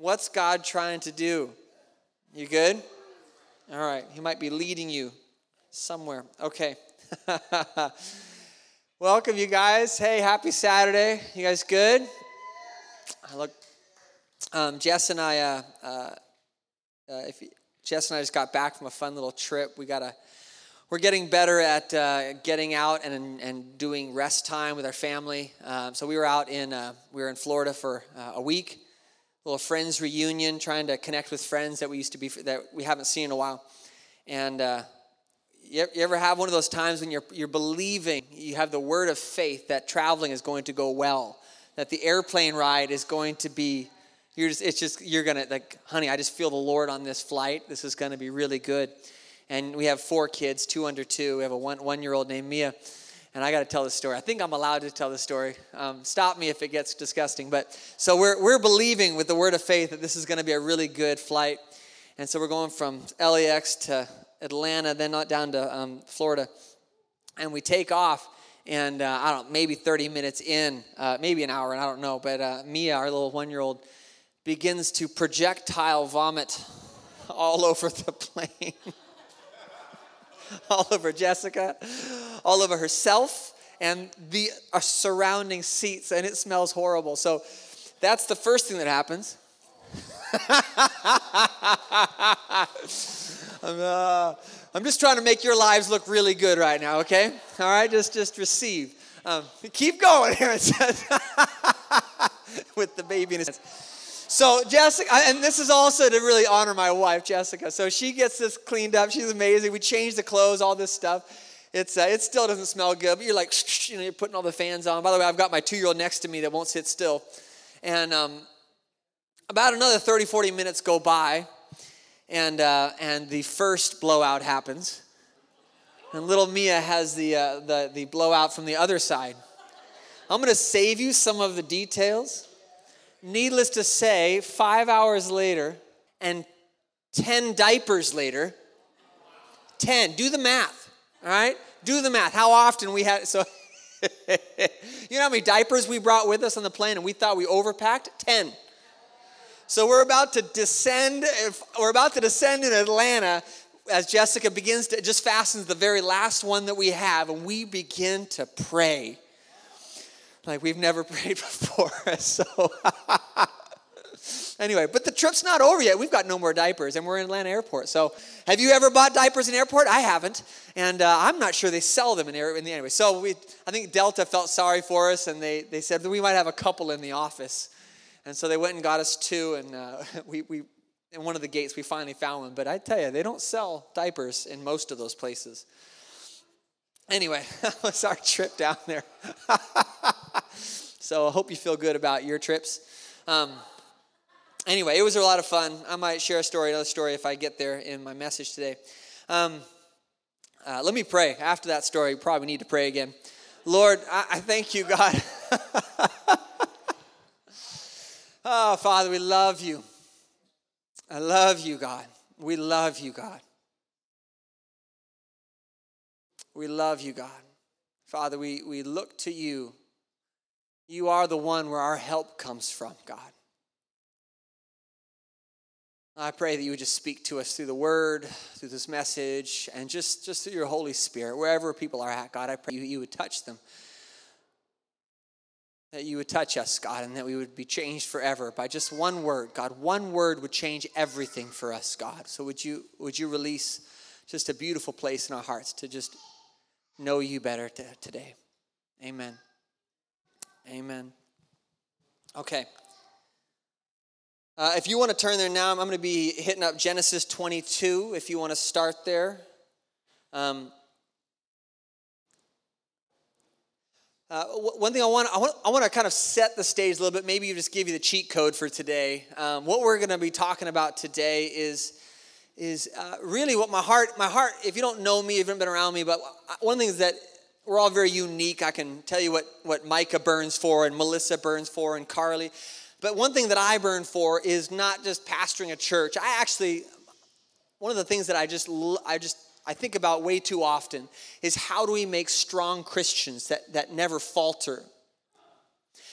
What's God trying to do? You good? All right. He might be leading you somewhere. Okay. Welcome, you guys. Hey, happy Saturday. You guys good? I look. Um, Jess and I, uh, uh, uh, if Jess and I just got back from a fun little trip. We got a we're getting better at uh, getting out and, and doing rest time with our family. Um, so we were out in uh, we were in Florida for uh, a week, little friends reunion, trying to connect with friends that we used to be that we haven't seen in a while. And uh, you, ever have one of those times when you're you're believing you have the word of faith that traveling is going to go well, that the airplane ride is going to be. You're just, it's just, you're gonna, like, honey, I just feel the Lord on this flight. This is gonna be really good and we have four kids, two under two. We have a one one year old named Mia, and I got to tell the story. I think I'm allowed to tell the story. Um, stop me if it gets disgusting. But so we're we're believing with the word of faith that this is going to be a really good flight, and so we're going from LAX to Atlanta, then not down to um, Florida, and we take off. And uh, I don't know, maybe 30 minutes in, uh, maybe an hour, and I don't know. But uh, Mia, our little one year old, begins to projectile vomit all over the plane. all over Jessica, all over herself, and the uh, surrounding seats, and it smells horrible. So that's the first thing that happens. I'm, uh, I'm just trying to make your lives look really good right now, okay? All right, just just receive. Um, keep going here, it says, with the baby in his hands. So Jessica, and this is also to really honor my wife, Jessica. So she gets this cleaned up. She's amazing. We change the clothes, all this stuff. It's uh, it still doesn't smell good, but you're like, you know, you're putting all the fans on. By the way, I've got my two-year-old next to me that won't sit still, and um, about another 30, 40 minutes go by, and uh, and the first blowout happens, and little Mia has the uh, the the blowout from the other side. I'm to save you some of the details needless to say, five hours later and 10 diapers later, 10, do the math, all right? Do the math. How often we had, so, you know how many diapers we brought with us on the plane and we thought we overpacked? 10. So we're about to descend, we're about to descend in Atlanta as Jessica begins to, just fastens the very last one that we have and we begin to pray like we've never prayed before. So, anyway, but the trip's not over yet. We've got no more diapers, and we're in Atlanta Airport. So, have you ever bought diapers in airport? I haven't, and uh, I'm not sure they sell them in air. In the, anyway, so we, I think Delta felt sorry for us, and they they said that we might have a couple in the office, and so they went and got us two, and uh, we we. In one of the gates, we finally found one. But I tell you, they don't sell diapers in most of those places. Anyway, that was our trip down there. So I hope you feel good about your trips. Um, anyway, it was a lot of fun. I might share a story, another story if I get there in my message today. Um, uh, let me pray. After that story, probably need to pray again. Lord, I, I thank you, God. oh, Father, we love you. I love you, God. We love you, God. We love you, God. Father, we, we look to you. You are the one where our help comes from, God. I pray that you would just speak to us through the word, through this message, and just, just through your Holy Spirit, wherever people are at, God. I pray you, you would touch them. That you would touch us, God, and that we would be changed forever by just one word, God. One word would change everything for us, God. So would you would you release just a beautiful place in our hearts to just know you better t- today. Amen. Amen. Okay. Uh, if you want to turn there now, I'm going to be hitting up Genesis 22 if you want to start there. Um, uh, one thing I want, I want, I want to kind of set the stage a little bit. Maybe just give you the cheat code for today. Um, what we're going to be talking about today is is uh, really what my heart, my heart, if you don't know me, if you haven't been around me, but one thing is that we're all very unique. I can tell you what, what Micah burns for and Melissa burns for and Carly. But one thing that I burn for is not just pastoring a church. I actually, one of the things that I just, I just, I think about way too often is how do we make strong Christians that, that never falter?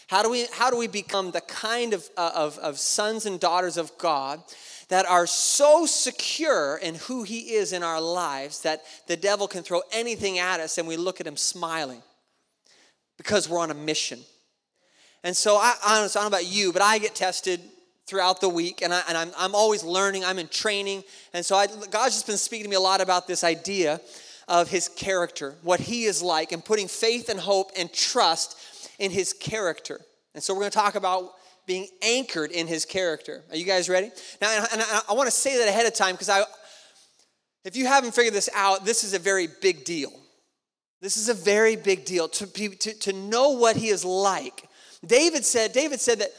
How do we, how do we become the kind of, uh, of, of sons and daughters of God that are so secure in who He is in our lives that the devil can throw anything at us and we look at Him smiling because we're on a mission? And so, I, I don't know about you, but I get tested throughout the week and, I, and I'm, I'm always learning, I'm in training. And so, I, God's just been speaking to me a lot about this idea of His character, what He is like, and putting faith and hope and trust in his character. And so we're going to talk about being anchored in his character. Are you guys ready? Now, and I, want to say that ahead of time because I, if you haven't figured this out, this is a very big deal. This is a very big deal to, be, to, to know what he is like. David said, David said that,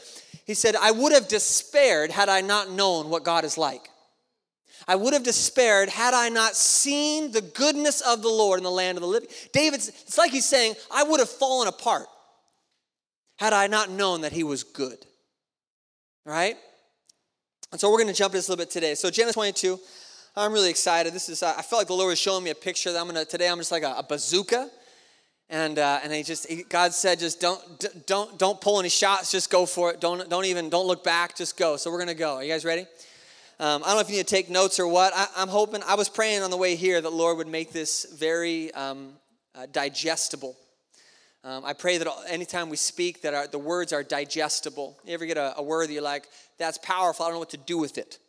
he said, I would have despaired had I not known what God is like. I would have despaired had I not seen the goodness of the Lord in the land of the living. David's, it's like he's saying, I would have fallen apart had I not known that he was good. Right? And so we're going to jump into this a little bit today. So Genesis 22, I'm really excited. This is, I felt like the Lord was showing me a picture that I'm going to, today I'm just like a, a bazooka. And, uh, and he just, he, God said, just don't, don't, don't pull any shots, just go for it. Don't, don't even, don't look back, just go. So we're going to go. Are you guys ready? Um, I don't know if you need to take notes or what. I, am hoping, I was praying on the way here that Lord would make this very um, uh, digestible um, I pray that anytime we speak, that our, the words are digestible. You ever get a, a word that you're like, that's powerful, I don't know what to do with it,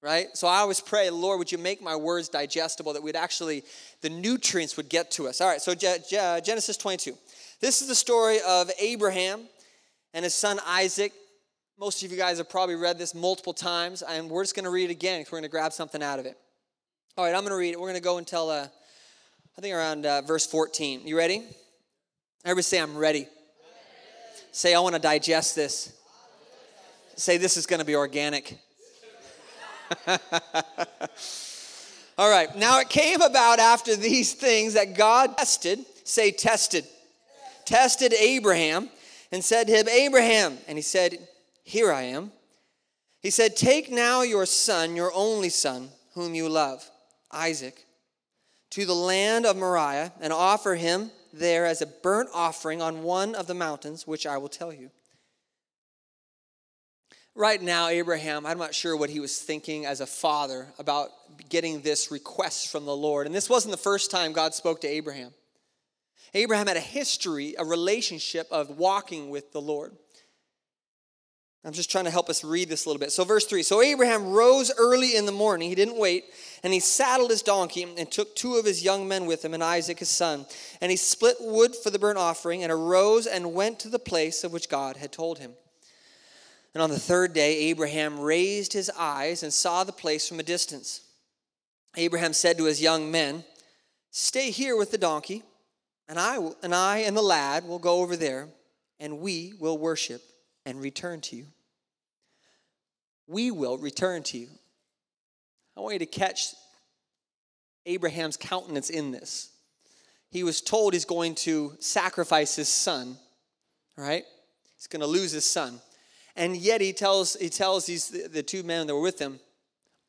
right? So I always pray, Lord, would you make my words digestible, that we'd actually, the nutrients would get to us. All right, so Genesis 22. This is the story of Abraham and his son Isaac. Most of you guys have probably read this multiple times, and we're just going to read it again because we're going to grab something out of it. All right, I'm going to read it. We're going to go until, uh, I think, around uh, verse 14. You ready? Everybody say, I'm ready. Say, I want to digest this. Say, this is going to be organic. All right, now it came about after these things that God tested, say, tested, tested Abraham and said to him, Abraham, and he said, Here I am. He said, Take now your son, your only son, whom you love, Isaac, to the land of Moriah and offer him there as a burnt offering on one of the mountains, which I will tell you. Right now, Abraham, I'm not sure what he was thinking as a father about getting this request from the Lord. And this wasn't the first time God spoke to Abraham. Abraham had a history, a relationship of walking with the Lord. I'm just trying to help us read this a little bit. So, verse 3 So Abraham rose early in the morning, he didn't wait, and he saddled his donkey and took two of his young men with him and Isaac his son. And he split wood for the burnt offering and arose and went to the place of which God had told him. And on the third day, Abraham raised his eyes and saw the place from a distance. Abraham said to his young men, Stay here with the donkey, and I, and I and the lad will go over there, and we will worship and return to you. We will return to you. I want you to catch Abraham's countenance in this. He was told he's going to sacrifice his son, right? He's going to lose his son. And yet he tells, he tells these, the, two men that were with him,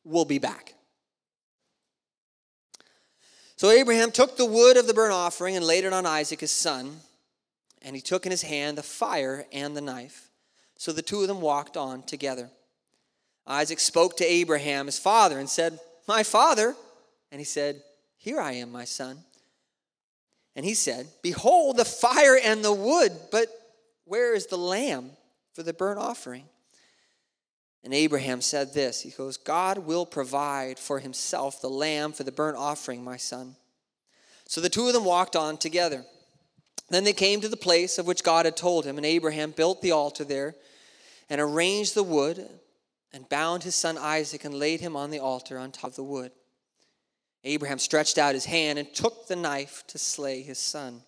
we'll be back. So Abraham took the wood of the burnt offering and laid it on Isaac his son, and he took in his hand the fire and the knife. So the two of them walked on together. Isaac spoke to Abraham, his father, and said, My father. And he said, Here I am, my son. And he said, Behold the fire and the wood, but where is the lamb for the burnt offering? And Abraham said this He goes, God will provide for himself the lamb for the burnt offering, my son. So the two of them walked on together. Then they came to the place of which God had told him, and Abraham built the altar there and arranged the wood and bound his son Isaac and laid him on the altar on top of the wood. Abraham stretched out his hand and took the knife to slay his son.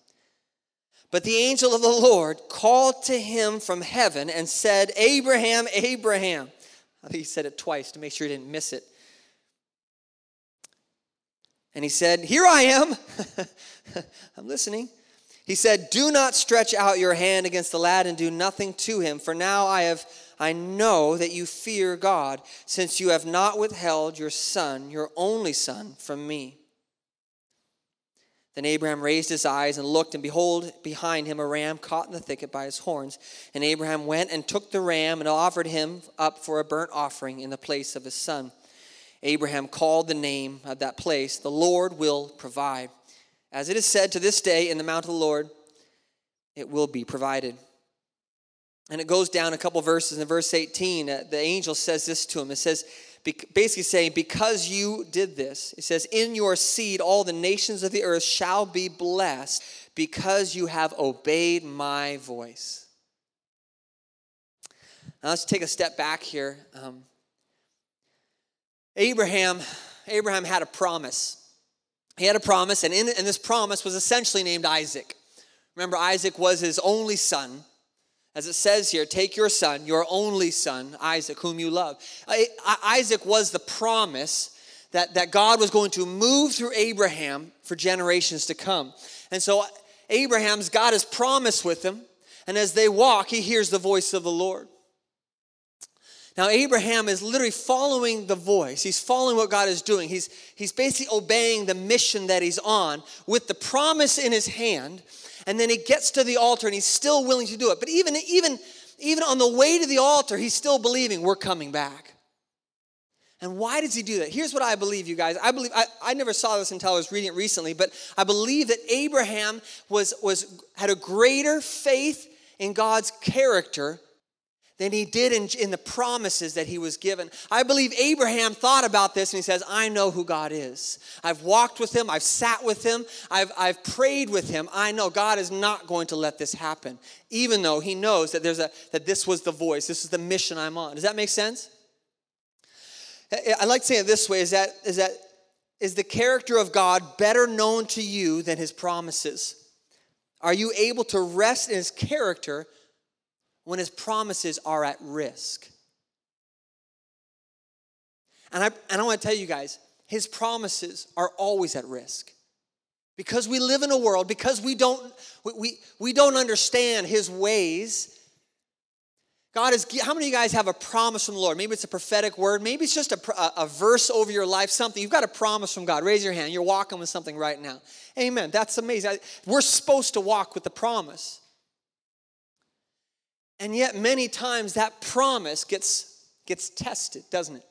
But the angel of the Lord called to him from heaven and said, Abraham, Abraham. I think he said it twice to make sure he didn't miss it. And he said, Here I am. I'm listening. He said, Do not stretch out your hand against the lad and do nothing to him, for now I have I know that you fear God, since you have not withheld your son, your only son, from me. Then Abraham raised his eyes and looked, and behold, behind him a ram caught in the thicket by his horns. And Abraham went and took the ram and offered him up for a burnt offering in the place of his son. Abraham called the name of that place, The Lord will provide. As it is said to this day in the mount of the Lord, it will be provided. And it goes down a couple verses. In verse 18, uh, the angel says this to him. It says, basically saying, Because you did this, it says, In your seed all the nations of the earth shall be blessed because you have obeyed my voice. Now let's take a step back here. Um, Abraham, Abraham had a promise. He had a promise, and, in, and this promise was essentially named Isaac. Remember, Isaac was his only son. As it says here, take your son, your only son, Isaac, whom you love. Isaac was the promise that, that God was going to move through Abraham for generations to come. And so Abraham's got his promise with him, and as they walk, he hears the voice of the Lord. Now, Abraham is literally following the voice. He's following what God is doing. He's, he's basically obeying the mission that he's on with the promise in his hand and then he gets to the altar and he's still willing to do it. But even, even, even on the way to the altar, he's still believing we're coming back. And why does he do that? Here's what I believe, you guys. I believe I, I never saw this until I was reading it recently, but I believe that Abraham was, was had a greater faith in God's character than he did in, in the promises that he was given. I believe Abraham thought about this and he says, I know who God is. I've walked with him, I've sat with him, I've, I've prayed with him. I know God is not going to let this happen, even though he knows that, there's a, that this was the voice, this is the mission I'm on. Does that make sense? I like to say it this way is that, is that is the character of God better known to you than his promises? Are you able to rest in his character when his promises are at risk. And I, and I want to tell you guys, his promises are always at risk. Because we live in a world, because we don't, we, we don't understand his ways. God is, how many of you guys have a promise from the Lord? Maybe it's a prophetic word. Maybe it's just a, a verse over your life, something. You've got a promise from God. Raise your hand. You're walking with something right now. Amen. That's amazing. We're supposed to walk with the promise. And yet, many times that promise gets, gets tested, doesn't it?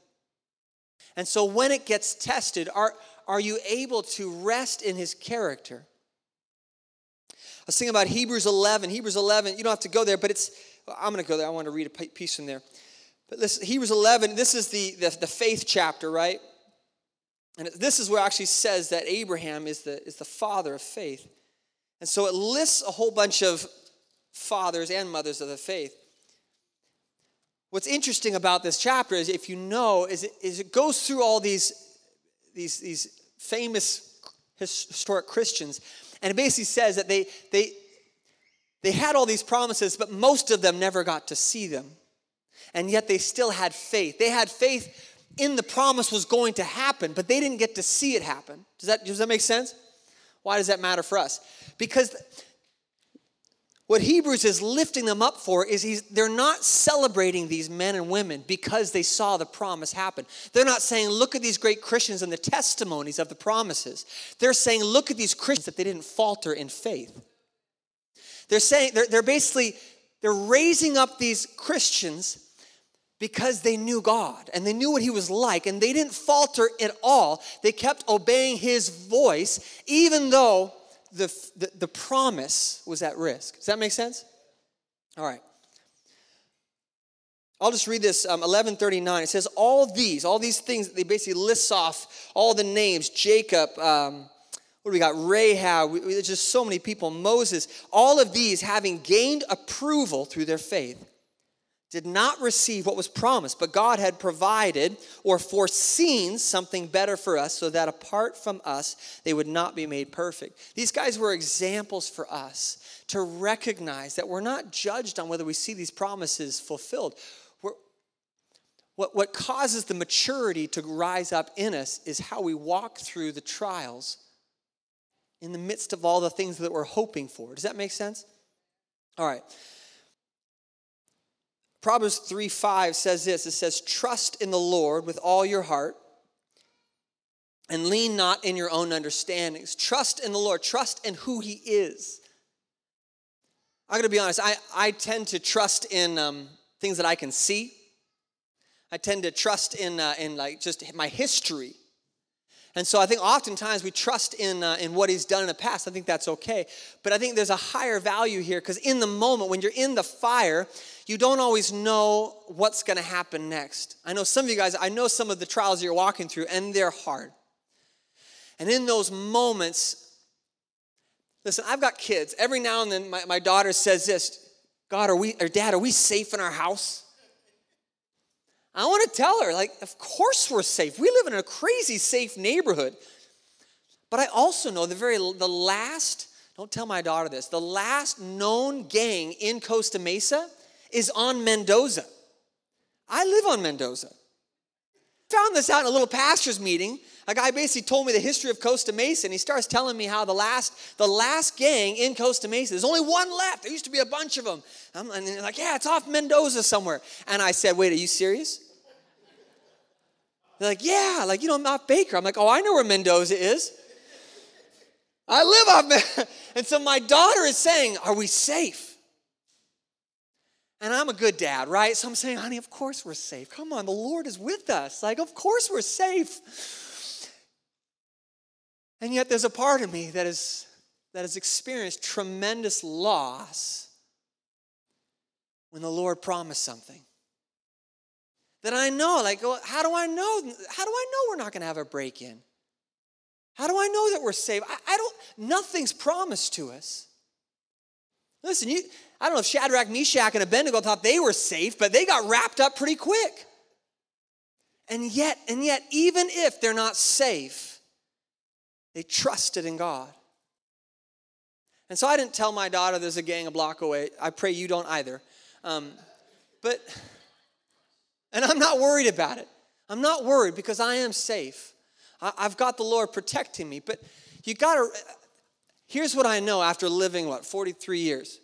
And so, when it gets tested, are, are you able to rest in his character? I was thinking about Hebrews 11. Hebrews 11, you don't have to go there, but it's, I'm going to go there. I want to read a piece from there. But this, Hebrews 11, this is the, the, the faith chapter, right? And this is where it actually says that Abraham is the, is the father of faith. And so it lists a whole bunch of fathers and mothers of the faith. What's interesting about this chapter is, if you know, is it, is it goes through all these, these, these famous historic Christians, and it basically says that they, they, they had all these promises, but most of them never got to see them. And yet they still had faith. They had faith in the promise was going to happen, but they didn't get to see it happen. Does that, does that make sense? Why does that matter for us? Because what Hebrews is lifting them up for is they're not celebrating these men and women because they saw the promise happen. They're not saying, look at these great Christians and the testimonies of the promises. They're saying, look at these Christians that they didn't falter in faith. They're saying, they're, they're basically, they're raising up these Christians because they knew God and they knew what He was like and they didn't falter at all. They kept obeying His voice, even though the, the, the promise was at risk. Does that make sense? All right. I'll just read this um, 1139. It says, All these, all these things, they basically lists off all the names Jacob, um, what do we got? Rahab, we, there's just so many people, Moses, all of these having gained approval through their faith did not receive what was promised, but God had provided or foreseen something better for us so that apart from us, they would not be made perfect. These guys were examples for us to recognize that we're not judged on whether we see these promises fulfilled. What, what causes the maturity to rise up in us is how we walk through the trials in the midst of all the things that we're hoping for. Does that make sense? All right. Proverbs 3 5 says this it says, Trust in the Lord with all your heart and lean not in your own understandings. Trust in the Lord, trust in who He is. I'm gonna be honest, I, I tend to trust in um, things that I can see. I tend to trust in, uh, in like just my history. And so I think oftentimes we trust in, uh, in what he's done in the past. I think that's okay. But I think there's a higher value here because in the moment, when you're in the fire, you don't always know what's going to happen next. I know some of you guys, I know some of the trials you're walking through, and they're hard. And in those moments, listen, I've got kids. Every now and then, my, my daughter says this God, are we, or Dad, are we safe in our house? I want to tell her, like, of course we're safe. We live in a crazy safe neighborhood. But I also know the very the last, don't tell my daughter this, the last known gang in Costa Mesa is on Mendoza. I live on Mendoza. Found this out in a little pastors meeting. A guy basically told me the history of Costa Mesa, and he starts telling me how the last, the last gang in Costa Mesa, there's only one left. There used to be a bunch of them. I'm, and they're like, yeah, it's off Mendoza somewhere. And I said, wait, are you serious? They're like, yeah, like, you know, I'm not Baker. I'm like, oh, I know where Mendoza is. I live off Mendoza. And so my daughter is saying, are we safe? And I'm a good dad, right? So I'm saying, honey, of course we're safe. Come on, the Lord is with us. Like, of course we're safe. And yet there's a part of me that, is, that has experienced tremendous loss when the Lord promised something that I know. Like, how do I know? How do I know we're not going to have a break in? How do I know that we're safe? I, I, don't, nothing's promised to us. Listen, you, I don't know if Shadrach, Meshach, and Abednego thought they were safe, but they got wrapped up pretty quick. And yet, and yet, even if they're not safe, they trusted in God. And so I didn't tell my daughter there's a gang a block away. I pray you don't either. Um, but and I'm not worried about it. I'm not worried because I am safe. I, have got the Lord protecting me. But you got to, here's what I know after living, what, 43 years.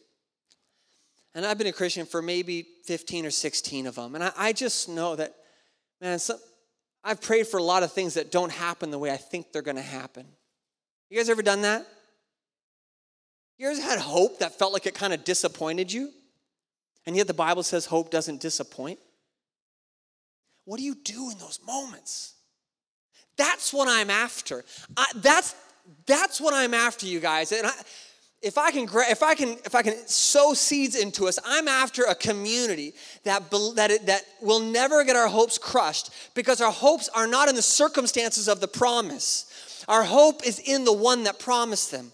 And I've been a Christian for maybe 15 or 16 of them. And I, I just know that, man, some, I've prayed for a lot of things that don't happen the way I think they're going to happen. You guys ever done that? You ever had hope that felt like it kind of disappointed you? And yet the Bible says hope doesn't disappoint. What do you do in those moments? That's what I'm after. I, that's that's what I'm after, you guys. And I, if I can if I can if I can sow seeds into us, I'm after a community that that it, that will never get our hopes crushed because our hopes are not in the circumstances of the promise. Our hope is in the one that promised them.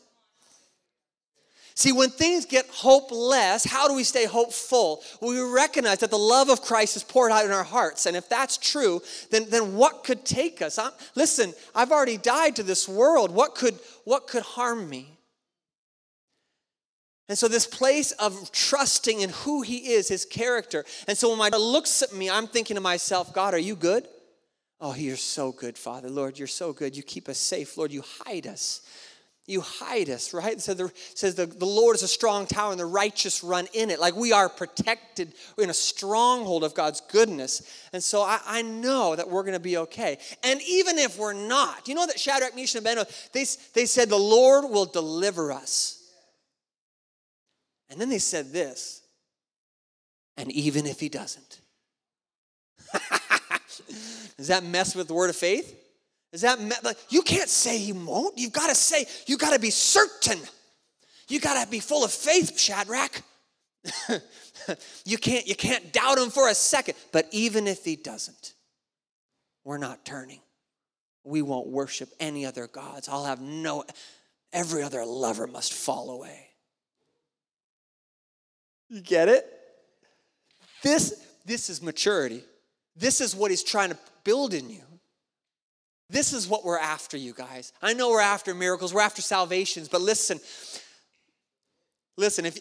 See, when things get hopeless, how do we stay hopeful? We recognize that the love of Christ is poured out in our hearts. And if that's true, then, then what could take us? I'm, listen, I've already died to this world. What could, what could harm me? And so, this place of trusting in who He is, His character. And so, when my daughter looks at me, I'm thinking to myself, God, are you good? Oh, you're so good, Father. Lord, you're so good. You keep us safe. Lord, you hide us you hide us, right? So the says the, the Lord is a strong tower and the righteous run in it. Like we are protected. We're in a stronghold of God's goodness. And so I, I know that we're going to be okay. And even if we're not, you know that Shadrach, Meshach, and Abednego, they, they said the Lord will deliver us. And then they said this, and even if he doesn't. Does that mess with the word of faith? Is that like you can't say he won't? You've got to say, you've got to be certain. You got to be full of faith, Shadrach. you can't you can't doubt him for a second. But even if he doesn't, we're not turning. We won't worship any other gods. I'll have no every other lover must fall away. You get it? This this is maturity. This is what he's trying to build in you. This is what we're after, you guys. I know we're after miracles, we're after salvations, but listen, listen, if,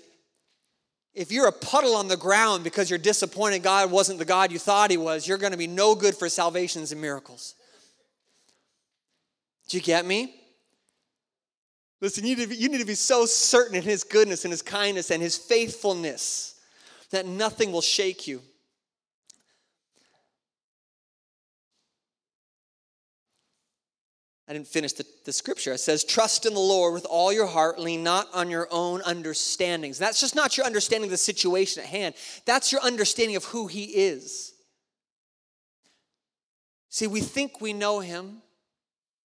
if you're a puddle on the ground because you're disappointed God wasn't the God you thought He was, you're going to be no good for salvations and miracles. Do you get me? Listen, you need, to be, you need to be so certain in His goodness and His kindness and His faithfulness that nothing will shake you. I didn't finish the, the scripture. It says, Trust in the Lord with all your heart, lean not on your own understandings. That's just not your understanding of the situation at hand, that's your understanding of who He is. See, we think we know Him,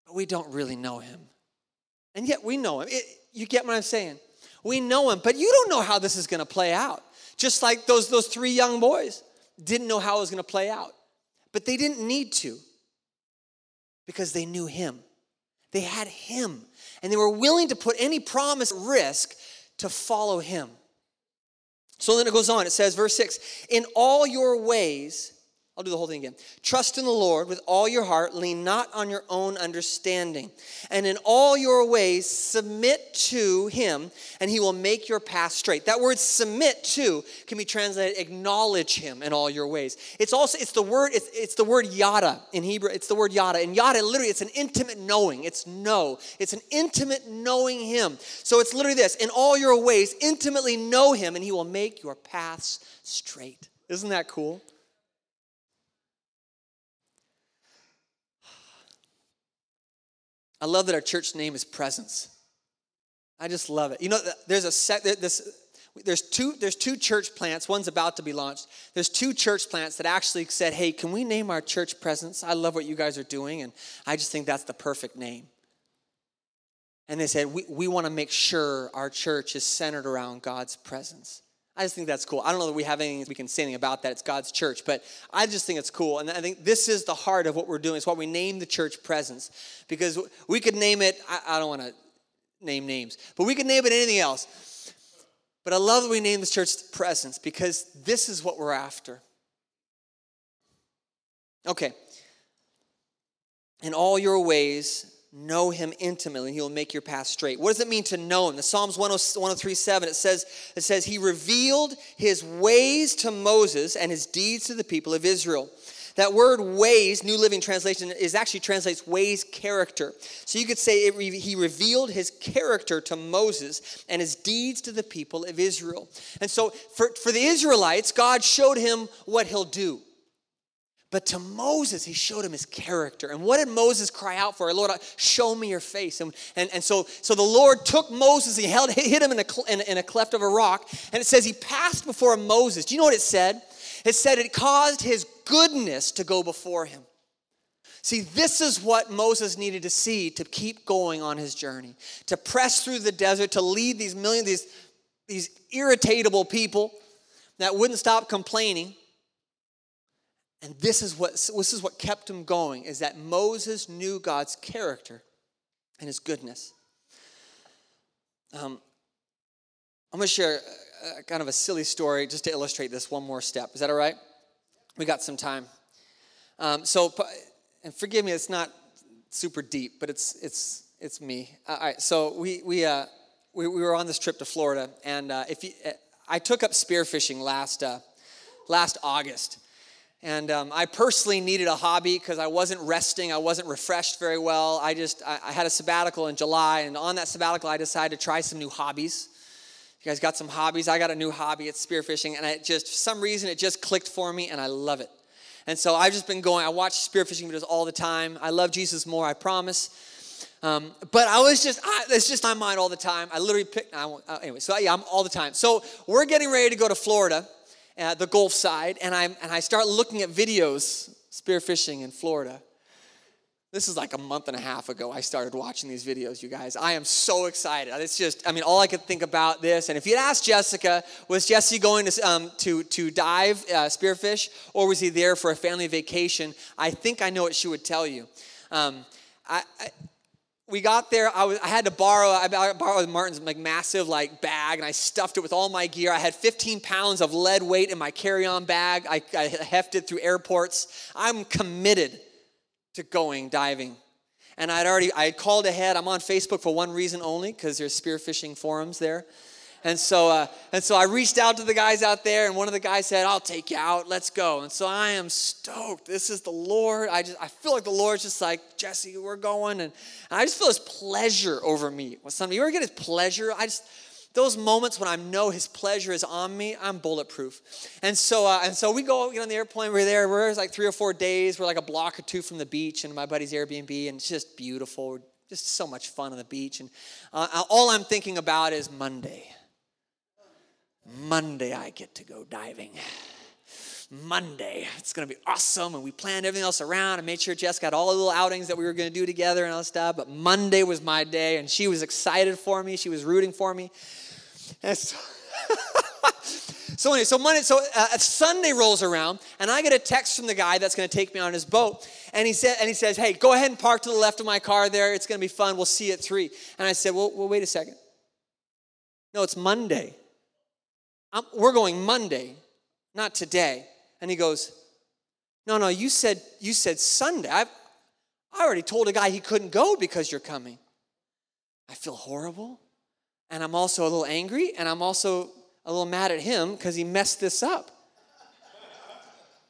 but we don't really know Him. And yet we know Him. It, you get what I'm saying? We know Him, but you don't know how this is going to play out. Just like those, those three young boys didn't know how it was going to play out, but they didn't need to because they knew Him. They had him, and they were willing to put any promise at risk to follow him. So then it goes on. It says, verse 6 In all your ways, I'll do the whole thing again. Trust in the Lord with all your heart, lean not on your own understanding. And in all your ways, submit to Him, and He will make your path straight. That word submit to can be translated acknowledge Him in all your ways. It's also, it's the word, it's, it's the word yada in Hebrew. It's the word yada. And yada, literally, it's an intimate knowing. It's know. It's an intimate knowing Him. So it's literally this in all your ways, intimately know Him, and He will make your paths straight. Isn't that cool? I love that our church name is Presence. I just love it. You know, there's a set, this, there's two, there's two church plants. One's about to be launched. There's two church plants that actually said, hey, can we name our church Presence? I love what you guys are doing, and I just think that's the perfect name. And they said, we, we want to make sure our church is centered around God's presence. I just think that's cool. I don't know that we have anything we can say anything about that. It's God's church, but I just think it's cool. And I think this is the heart of what we're doing. It's why we name the church presence. Because we could name it, I, I don't want to name names, but we could name it anything else. But I love that we name this church presence because this is what we're after. Okay. In all your ways, know him intimately and he will make your path straight. What does it mean to know him? The psalms 103 7 it says it says he revealed his ways to moses and his deeds to the people of israel. That word ways new living translation is actually translates ways character. So you could say it, he revealed his character to moses and his deeds to the people of israel. And so for, for the israelites god showed him what he'll do but to Moses, he showed him his character. And what did Moses cry out for? Lord, show me your face. And, and, and so, so the Lord took Moses, he held, hit him in a, in, in a cleft of a rock, and it says he passed before Moses. Do you know what it said? It said it caused his goodness to go before him. See, this is what Moses needed to see to keep going on his journey, to press through the desert, to lead these million, these, these irritatable people that wouldn't stop complaining and this is what this is what kept him going is that Moses knew God's character and his goodness. Um, I'm going to share a, a kind of a silly story just to illustrate this one more step. Is that all right? We got some time. Um, so, and forgive me, it's not super deep, but it's it's it's me. All right. So we we uh, we, we were on this trip to Florida, and uh, if you, I took up spearfishing last uh, last August. And um, I personally needed a hobby because I wasn't resting, I wasn't refreshed very well. I just, I, I, had a sabbatical in July, and on that sabbatical, I decided to try some new hobbies. You guys got some hobbies? I got a new hobby, it's spearfishing, and it just, for some reason, it just clicked for me, and I love it. And so I've just been going, I watch spearfishing videos all the time. I love Jesus more, I promise. Um, but I was just, I, it's just on mine all the time. I literally picked, I uh, anyway, so yeah, I'm all the time. So we're getting ready to go to Florida uh, the Gulf side, and I, and I start looking at videos, spearfishing in Florida. This is like a month and a half ago. I started watching these videos, you guys. I am so excited. It's just, I mean, all I could think about this. And if you'd asked Jessica, was Jesse going to, um, to, to dive uh, spearfish, or was he there for a family vacation? I think I know what she would tell you. Um, I, I we got there. I, was, I had to borrow. I borrowed Martin's like massive like bag, and I stuffed it with all my gear. I had 15 pounds of lead weight in my carry-on bag. I, I hefted through airports. I'm committed to going diving, and I'd already I had called ahead. I'm on Facebook for one reason only, because there's spearfishing forums there. And so, uh, and so I reached out to the guys out there, and one of the guys said, "I'll take you out. Let's go." And so I am stoked. This is the Lord. I just I feel like the Lord's just like Jesse, we're going, and, I just feel His pleasure over me. With some, you ever get His pleasure? I just those moments when I know His pleasure is on me, I'm bulletproof. And so, uh, and so we go get on the airplane. We're there. We're like three or four days. We're like a block or two from the beach, and my buddy's Airbnb, and it's just beautiful. Just so much fun on the beach. And uh, all I'm thinking about is Monday. Monday, I get to go diving. Monday. It's going to be awesome. And we planned everything else around and made sure Jess got all the little outings that we were going to do together and all that stuff. But Monday was my day, and she was excited for me. She was rooting for me. And so, so anyway, so Monday, so uh, Sunday rolls around, and I get a text from the guy that's going to take me on his boat, and he said, and he says, "Hey, go ahead and park to the left of my car there. It's going to be fun. We'll see you at three. And I said, "Well, well wait a second. No, it's Monday. We're going Monday, not today." And he goes, No, no, you said you said Sunday. I've, I already told a guy he couldn't go because you're coming. I feel horrible. And I'm also a little angry, and I'm also a little mad at him because he messed this up.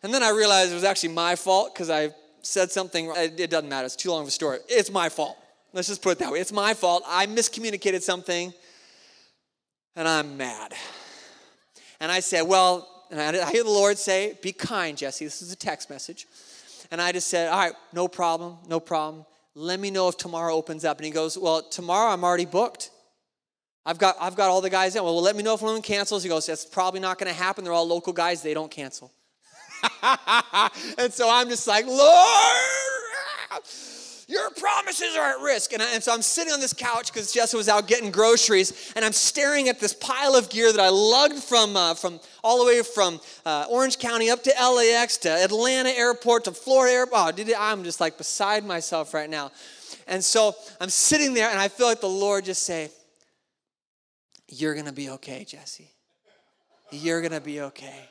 And then I realized it was actually my fault because I said something. It doesn't matter. It's too long of a story. It's my fault. Let's just put it that way. It's my fault. I miscommunicated something, and I'm mad. And I said, Well, I hear the Lord say, Be kind, Jesse. This is a text message. And I just said, All right, no problem, no problem. Let me know if tomorrow opens up. And he goes, Well, tomorrow I'm already booked. I've got, I've got all the guys in. Well, let me know if one cancels. He goes, That's probably not going to happen. They're all local guys. They don't cancel. and so I'm just like, Lord, your promises are at risk. And, I, and so I'm sitting on this couch because Jessica was out getting groceries, and I'm staring at this pile of gear that I lugged from, uh, from all the way from uh, Orange County up to LAX to Atlanta Airport to Florida Airport. Oh, I'm just like beside myself right now. And so I'm sitting there, and I feel like the Lord just say, You're going to be okay, Jesse. You're going to be okay.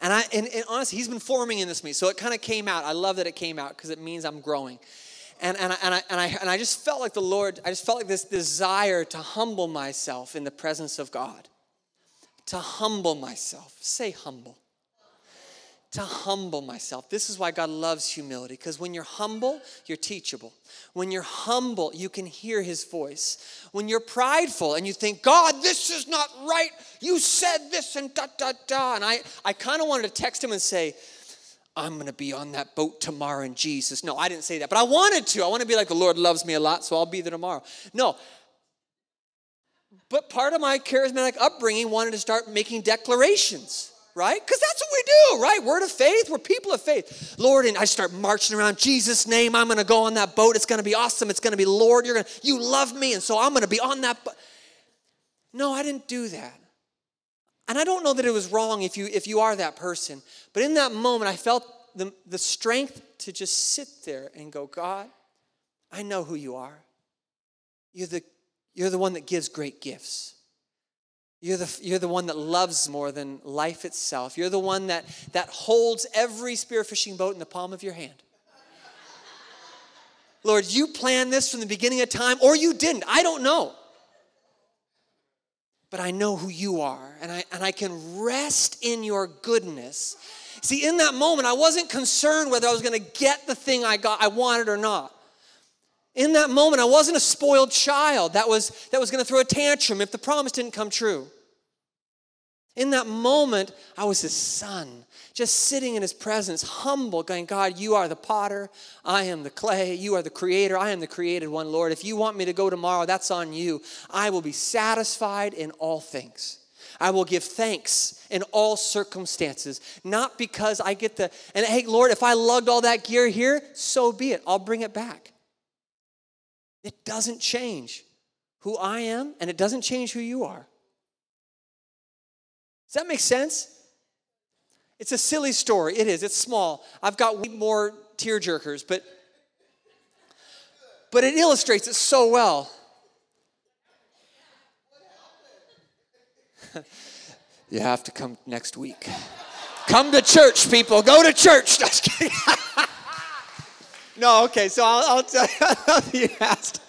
And I and, and honestly, he's been forming in this me. So it kind of came out. I love that it came out because it means I'm growing. And, and, I, and, I, and, I, and I just felt like the Lord, I just felt like this desire to humble myself in the presence of God. To humble myself. Say humble to humble myself. This is why God loves humility, because when you're humble, you're teachable. When you're humble, you can hear his voice. When you're prideful and you think, God, this is not right, you said this and da da da. And I, I kind of wanted to text him and say, I'm going to be on that boat tomorrow in Jesus. No, I didn't say that, but I wanted to. I want to be like, the Lord loves me a lot, so I'll be there tomorrow. No. But part of my charismatic upbringing wanted to start making declarations right? Because that's what we do, right? Word of faith, we're people of faith. Lord, and I start marching around Jesus' name. I'm gonna go on that boat. It's gonna be awesome. It's gonna be Lord, you're gonna, you love me, and so I'm gonna be on that boat. No, I didn't do that. And I don't know that it was wrong if you if you are that person, but in that moment I felt the, the strength to just sit there and go, God, I know who you are. You're the, you're the one that gives great gifts. You're the, you're the one that loves more than life itself. You're the one that, that holds every spearfishing boat in the palm of your hand. Lord, you planned this from the beginning of time, or you didn't. I don't know. But I know who you are, and I, and I can rest in your goodness. See, in that moment, I wasn't concerned whether I was going to get the thing I got, I wanted or not. In that moment, I wasn't a spoiled child that was, that was going to throw a tantrum if the promise didn't come true. In that moment, I was his son, just sitting in his presence, humble, going, God, you are the potter, I am the clay, you are the creator, I am the created one, Lord. If you want me to go tomorrow, that's on you. I will be satisfied in all things. I will give thanks in all circumstances, not because I get the, and hey, Lord, if I lugged all that gear here, so be it. I'll bring it back. It doesn't change who I am, and it doesn't change who you are. Does that make sense? It's a silly story. It is. It's small. I've got way more tear jerkers, but but it illustrates it so well. you have to come next week. come to church, people. Go to church. No, okay, so I'll, I'll tell you, you asked.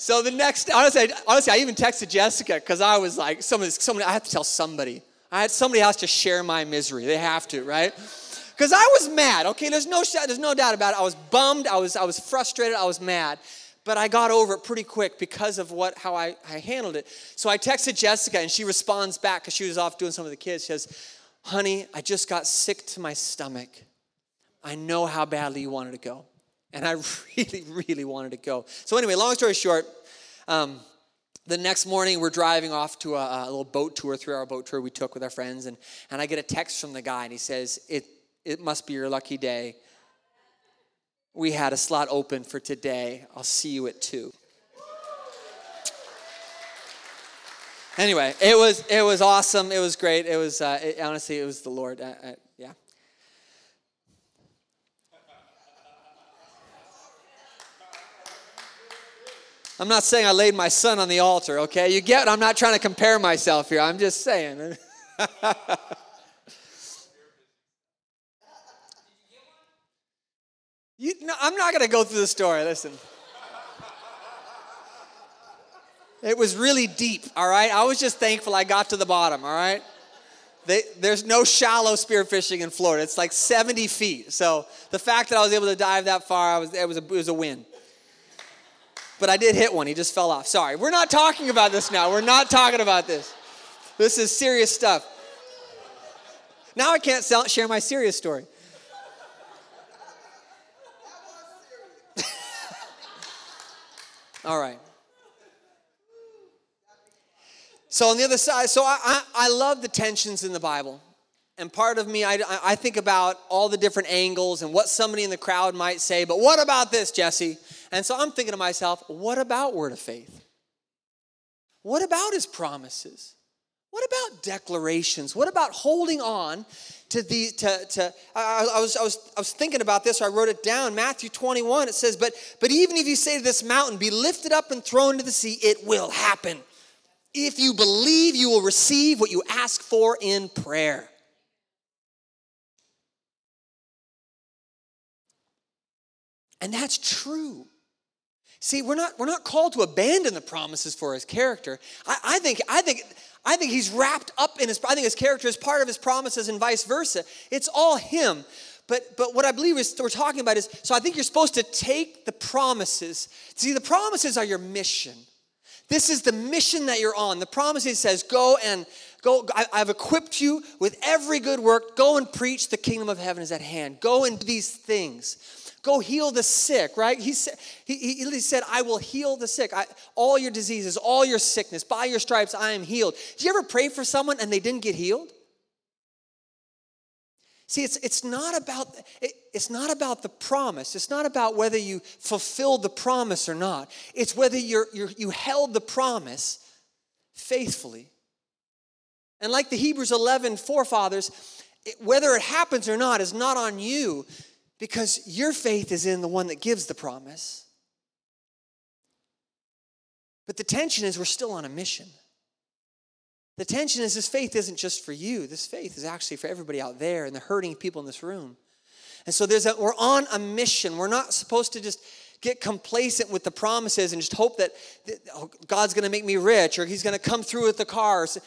So the next, honestly, honestly, I even texted Jessica because I was like, somebody, somebody, I have to tell somebody. I had somebody has to share my misery. They have to, right? Because I was mad. Okay, there's no, there's no doubt about it. I was bummed. I was, I was frustrated. I was mad. but I got over it pretty quick because of what how I, I handled it. So I texted Jessica and she responds back because she was off doing some of the kids. She says, Honey, I just got sick to my stomach. I know how badly you wanted to go. And I really, really wanted to go. So, anyway, long story short, um, the next morning we're driving off to a, a little boat tour, three hour boat tour we took with our friends. And, and I get a text from the guy and he says, it, it must be your lucky day. We had a slot open for today. I'll see you at two. Anyway, it was it was awesome. It was great. It was uh, it, honestly, it was the Lord. I, I, yeah. I'm not saying I laid my son on the altar, okay? You get I'm not trying to compare myself here. I'm just saying. you, no, I'm not going to go through the story. Listen. It was really deep, all right? I was just thankful I got to the bottom, all right? They, there's no shallow spearfishing in Florida. It's like 70 feet. So the fact that I was able to dive that far, I was, it, was a, it was a win but I did hit one. He just fell off. Sorry. We're not talking about this now. We're not talking about this. This is serious stuff. Now I can't sell, share my serious story. All right. So on the other side, so I, I, I, love the tensions in the Bible. And part of me, I, I think about all the different angles and what somebody in the crowd might say, but what about this, Jesse? And so I'm thinking to myself, what about word of faith? What about his promises? What about declarations? What about holding on to the to, to I, I, was, I was I was thinking about this, so I wrote it down. Matthew 21, it says, But but even if you say to this mountain, be lifted up and thrown into the sea, it will happen. If you believe, you will receive what you ask for in prayer. And that's true. See, we're not, we're not called to abandon the promises for his character. I, I, think, I, think, I think he's wrapped up in his, I think his character is part of his promises and vice versa. It's all him. But, but what I believe is we're talking about is so I think you're supposed to take the promises. See, the promises are your mission. This is the mission that you're on. The promises says, go and go. I, I've equipped you with every good work. Go and preach the kingdom of heaven is at hand. Go and do these things. Go heal the sick, right? He said, he, he said I will heal the sick. I, all your diseases, all your sickness, by your stripes, I am healed. Did you ever pray for someone and they didn't get healed? See, it's, it's, not about, it, it's not about the promise. It's not about whether you fulfilled the promise or not. It's whether you're, you're, you held the promise faithfully. And like the Hebrews 11 forefathers, it, whether it happens or not is not on you because your faith is in the one that gives the promise. But the tension is we're still on a mission. The tension is this faith isn't just for you. This faith is actually for everybody out there and the hurting people in this room. And so there's a, we're on a mission. We're not supposed to just get complacent with the promises and just hope that, that oh, God's going to make me rich or He's going to come through with the cars.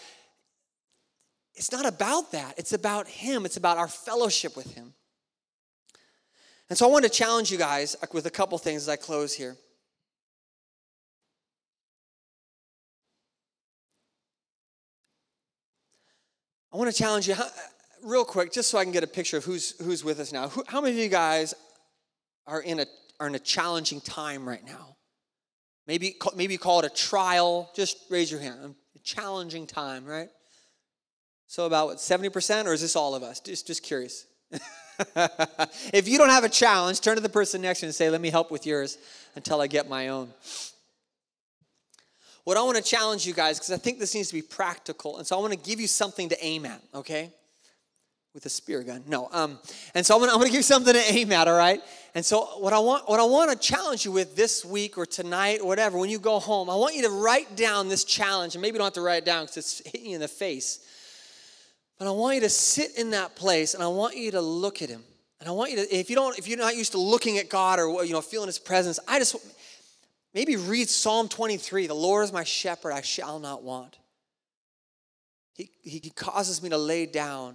It's not about that. It's about Him. It's about our fellowship with Him. And so I want to challenge you guys with a couple things as I close here. I want to challenge you real quick, just so I can get a picture of who's who's with us now. Who, how many of you guys are in a are in a challenging time right now? Maybe maybe call it a trial. Just raise your hand. A challenging time, right? So about what seventy percent, or is this all of us? Just just curious. if you don't have a challenge, turn to the person next to you and say, Let me help with yours until I get my own. What I want to challenge you guys, because I think this needs to be practical, and so I want to give you something to aim at, okay? With a spear gun. No. Um, and so I'm gonna, I'm gonna give you something to aim at, all right? And so what I want what I want to challenge you with this week or tonight or whatever, when you go home, I want you to write down this challenge, and maybe you don't have to write it down because it's hitting you in the face. But I want you to sit in that place and I want you to look at him. And I want you to, if you don't, if you're not used to looking at God or you know, feeling his presence, I just maybe read Psalm 23. The Lord is my shepherd, I shall not want. He, he causes me to lay down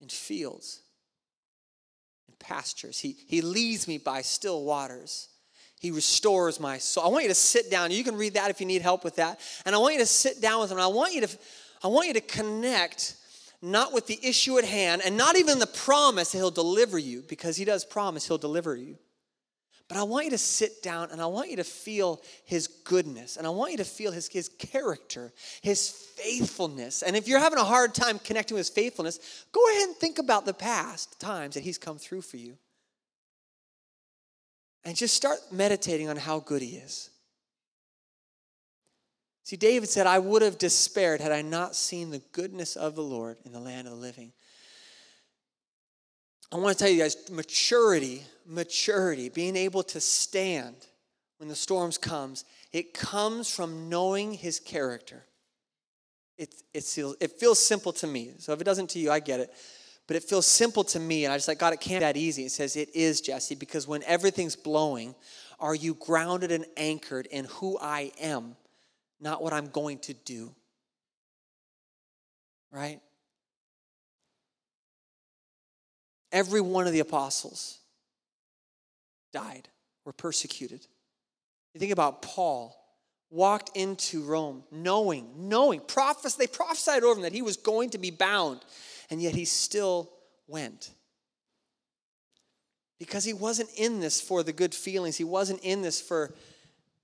in fields, in pastures. He, he leads me by still waters. He restores my soul. I want you to sit down. You can read that if you need help with that. And I want you to sit down with him. I want you to, I want you to connect not with the issue at hand and not even the promise that he'll deliver you, because he does promise he'll deliver you. But I want you to sit down and I want you to feel his goodness and I want you to feel his, his character, his faithfulness. And if you're having a hard time connecting with his faithfulness, go ahead and think about the past times that he's come through for you. And just start meditating on how good he is. See, David said, I would have despaired had I not seen the goodness of the Lord in the land of the living. I want to tell you guys maturity, maturity, being able to stand when the storms comes, it comes from knowing his character. It, it, feels, it feels simple to me. So if it doesn't to you, I get it. But it feels simple to me. And I just like, God, it can't be that easy. It says, it is, Jesse, because when everything's blowing, are you grounded and anchored in who I am not what I'm going to do. Right? Every one of the apostles died, were persecuted. You think about Paul, walked into Rome knowing, knowing, prophes- they prophesied over him that he was going to be bound, and yet he still went. Because he wasn't in this for the good feelings, he wasn't in this for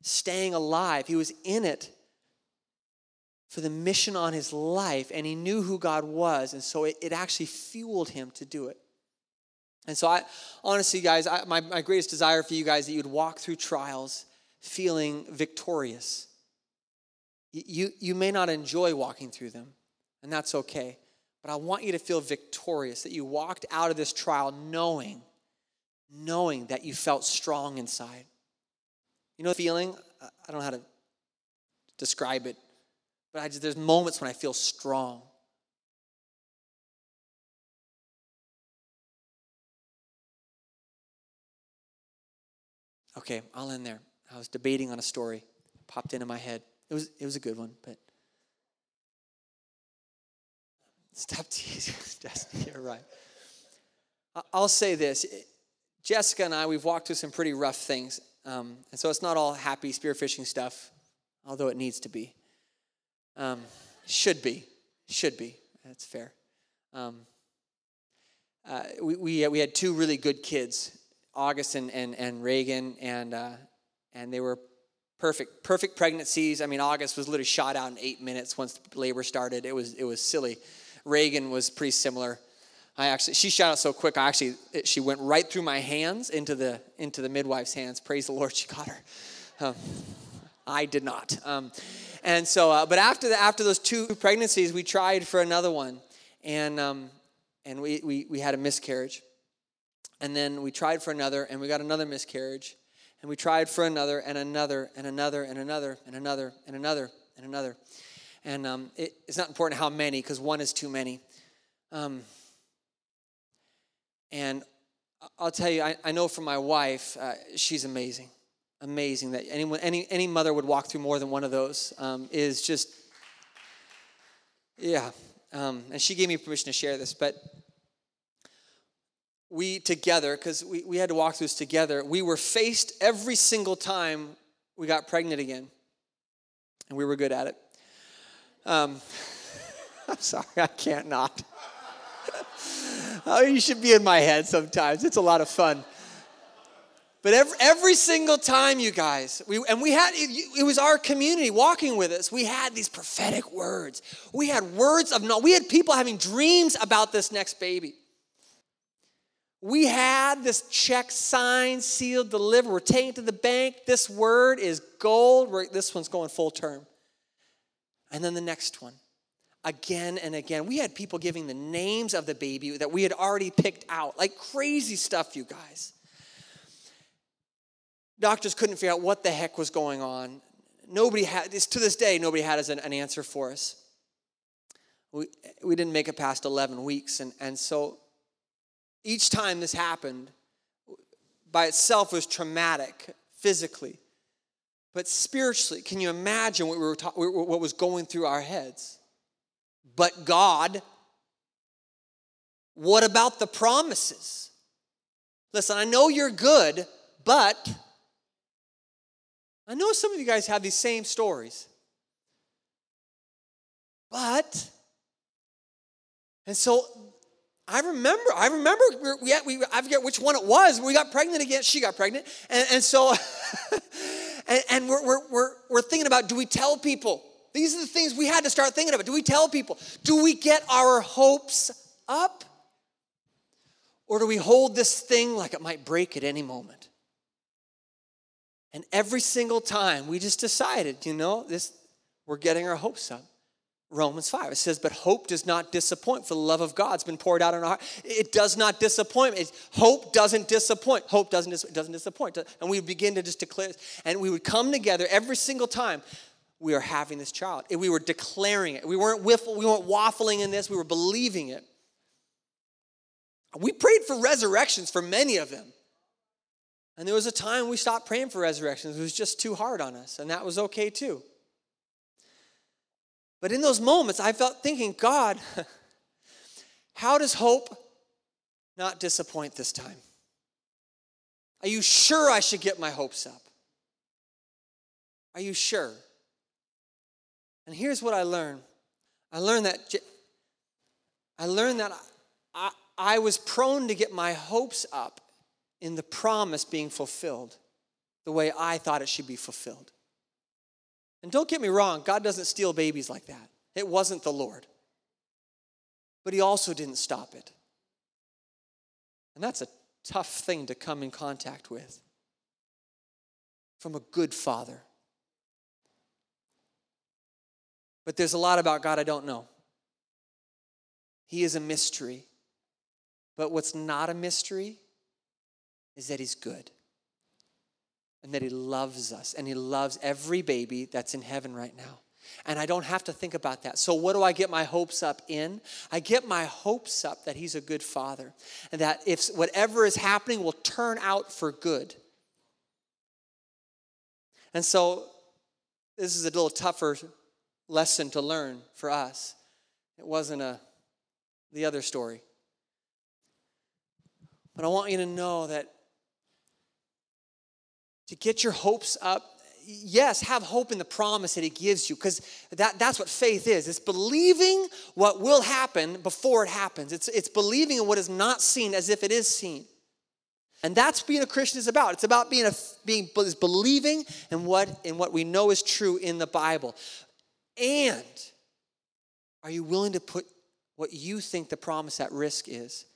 staying alive, he was in it for the mission on his life, and he knew who God was, and so it, it actually fueled him to do it. And so, I honestly, guys, I, my, my greatest desire for you guys is that you'd walk through trials feeling victorious. You, you may not enjoy walking through them, and that's okay. But I want you to feel victorious, that you walked out of this trial knowing, knowing that you felt strong inside. You know the feeling? I don't know how to describe it. But I just, there's moments when I feel strong. Okay, I'll end there. I was debating on a story, popped into my head. It was it was a good one, but stop teasing, Destiny. You're right. I'll say this: Jessica and I, we've walked through some pretty rough things, um, and so it's not all happy spearfishing stuff, although it needs to be. Um, should be. Should be. That's fair. Um, uh, we, we, we had two really good kids, August and, and, and Reagan, and, uh, and they were perfect perfect pregnancies. I mean, August was literally shot out in eight minutes once labor started. It was, it was silly. Reagan was pretty similar. I actually, she shot out so quick. I actually, it, she went right through my hands into the into the midwife's hands. Praise the Lord, she got her. Um, I did not. Um, and so, uh, but after the, after those two pregnancies, we tried for another one, and um, and we, we we had a miscarriage, and then we tried for another, and we got another miscarriage, and we tried for another, and another, and another, and another, and another, and another, and another, and um, it, it's not important how many because one is too many. Um, and I'll tell you, I, I know from my wife, uh, she's amazing amazing that anyone, any, any mother would walk through more than one of those um, is just, yeah. Um, and she gave me permission to share this, but we together, because we, we had to walk through this together, we were faced every single time we got pregnant again. And we were good at it. Um, I'm sorry, I can't not. oh, you should be in my head sometimes. It's a lot of fun. But every, every single time, you guys, we, and we had, it, it, was our community walking with us. We had these prophetic words. We had words of no, we had people having dreams about this next baby. We had this check signed, sealed, delivered. We're taking to the bank. This word is gold. We're, this one's going full term. And then the next one, again and again. We had people giving the names of the baby that we had already picked out, like crazy stuff, you guys. Doctors couldn't figure out what the heck was going on. Nobody had, to this day, nobody had an, an answer for us. We, we didn't make it past 11 weeks. And, and so each time this happened, by itself was traumatic physically. But spiritually, can you imagine what, we were ta- what was going through our heads? But God, what about the promises? Listen, I know you're good, but I know some of you guys have these same stories. But, and so I remember, I remember, we, had, we, I forget which one it was. We got pregnant again. She got pregnant. And, and so, and, and we're, we're, we're, we're thinking about do we tell people? These are the things we had to start thinking about. Do we tell people? Do we get our hopes up? Or do we hold this thing like it might break at any moment? And every single time we just decided, you know, this we're getting our hopes up. Romans 5. It says, But hope does not disappoint, for the love of God's been poured out in our heart. It does not disappoint. It, hope doesn't disappoint. Hope doesn't, doesn't disappoint. And we begin to just declare, and we would come together every single time we are having this child. We were declaring it. We weren't, whiffle, we weren't waffling in this, we were believing it. We prayed for resurrections for many of them. And there was a time we stopped praying for resurrections. It was just too hard on us, and that was okay too. But in those moments, I felt thinking, God, how does hope not disappoint this time? Are you sure I should get my hopes up? Are you sure? And here's what I learned I learned that I learned that I, I was prone to get my hopes up in the promise being fulfilled the way I thought it should be fulfilled. And don't get me wrong, God doesn't steal babies like that. It wasn't the Lord. But He also didn't stop it. And that's a tough thing to come in contact with from a good father. But there's a lot about God I don't know. He is a mystery. But what's not a mystery is that He's good and that He loves us and He loves every baby that's in heaven right now. And I don't have to think about that. So, what do I get my hopes up in? I get my hopes up that He's a good Father and that if whatever is happening will turn out for good. And so, this is a little tougher lesson to learn for us. It wasn't a the other story. But I want you to know that to get your hopes up, yes, have hope in the promise that He gives you, because that, that's what faith is. It's believing what will happen before it happens, it's, it's believing in what is not seen as if it is seen. And that's being a Christian is about. It's about being a being is believing in what in what we know is true in the Bible. And are you willing to put what you think the promise at risk is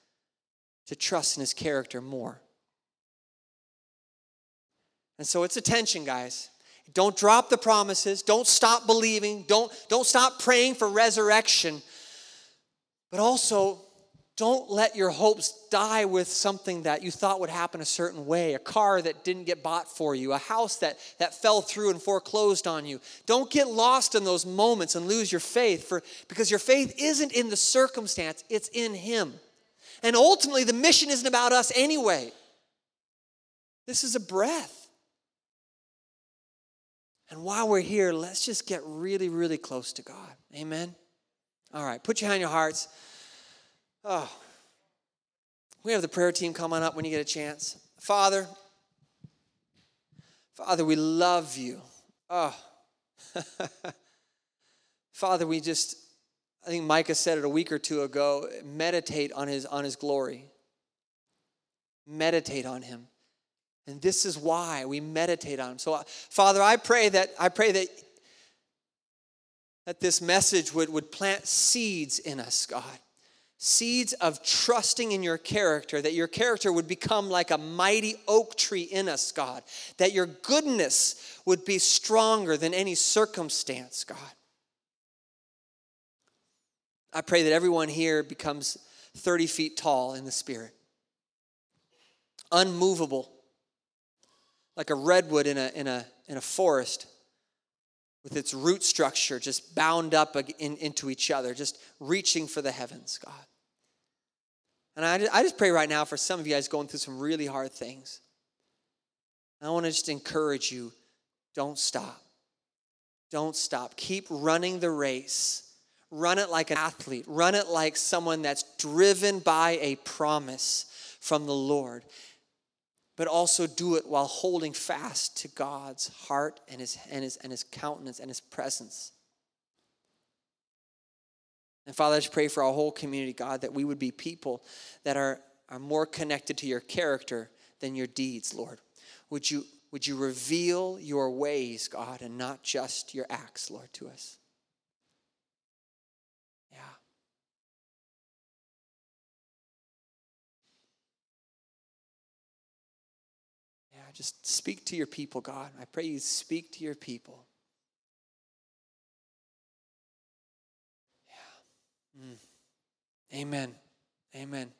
to trust in his character more? And so it's a tension, guys. Don't drop the promises. Don't stop believing. Don't, don't stop praying for resurrection. But also, don't let your hopes die with something that you thought would happen a certain way a car that didn't get bought for you, a house that, that fell through and foreclosed on you. Don't get lost in those moments and lose your faith for, because your faith isn't in the circumstance, it's in Him. And ultimately, the mission isn't about us anyway. This is a breath. And while we're here, let's just get really, really close to God. Amen. All right, put your hand on your hearts. Oh, we have the prayer team coming up when you get a chance. Father, Father, we love you. Oh, Father, we just, I think Micah said it a week or two ago meditate on his, on his glory. Meditate on him. And this is why we meditate on him. So, uh, Father, I pray that I pray that that this message would, would plant seeds in us, God. Seeds of trusting in your character, that your character would become like a mighty oak tree in us, God. That your goodness would be stronger than any circumstance, God. I pray that everyone here becomes 30 feet tall in the Spirit, unmovable like a redwood in a, in a, in a forest with its root structure just bound up in, into each other, just reaching for the heavens, God. And I just, I just pray right now for some of you guys going through some really hard things. I want to just encourage you don't stop. Don't stop. Keep running the race. Run it like an athlete. Run it like someone that's driven by a promise from the Lord. But also do it while holding fast to God's heart and his, and his, and his countenance and his presence. And Father, I just pray for our whole community, God, that we would be people that are, are more connected to your character than your deeds, Lord. Would you, would you reveal your ways, God, and not just your acts, Lord, to us? Just speak to your people, God. I pray you speak to your people. Yeah. Mm. Amen. Amen.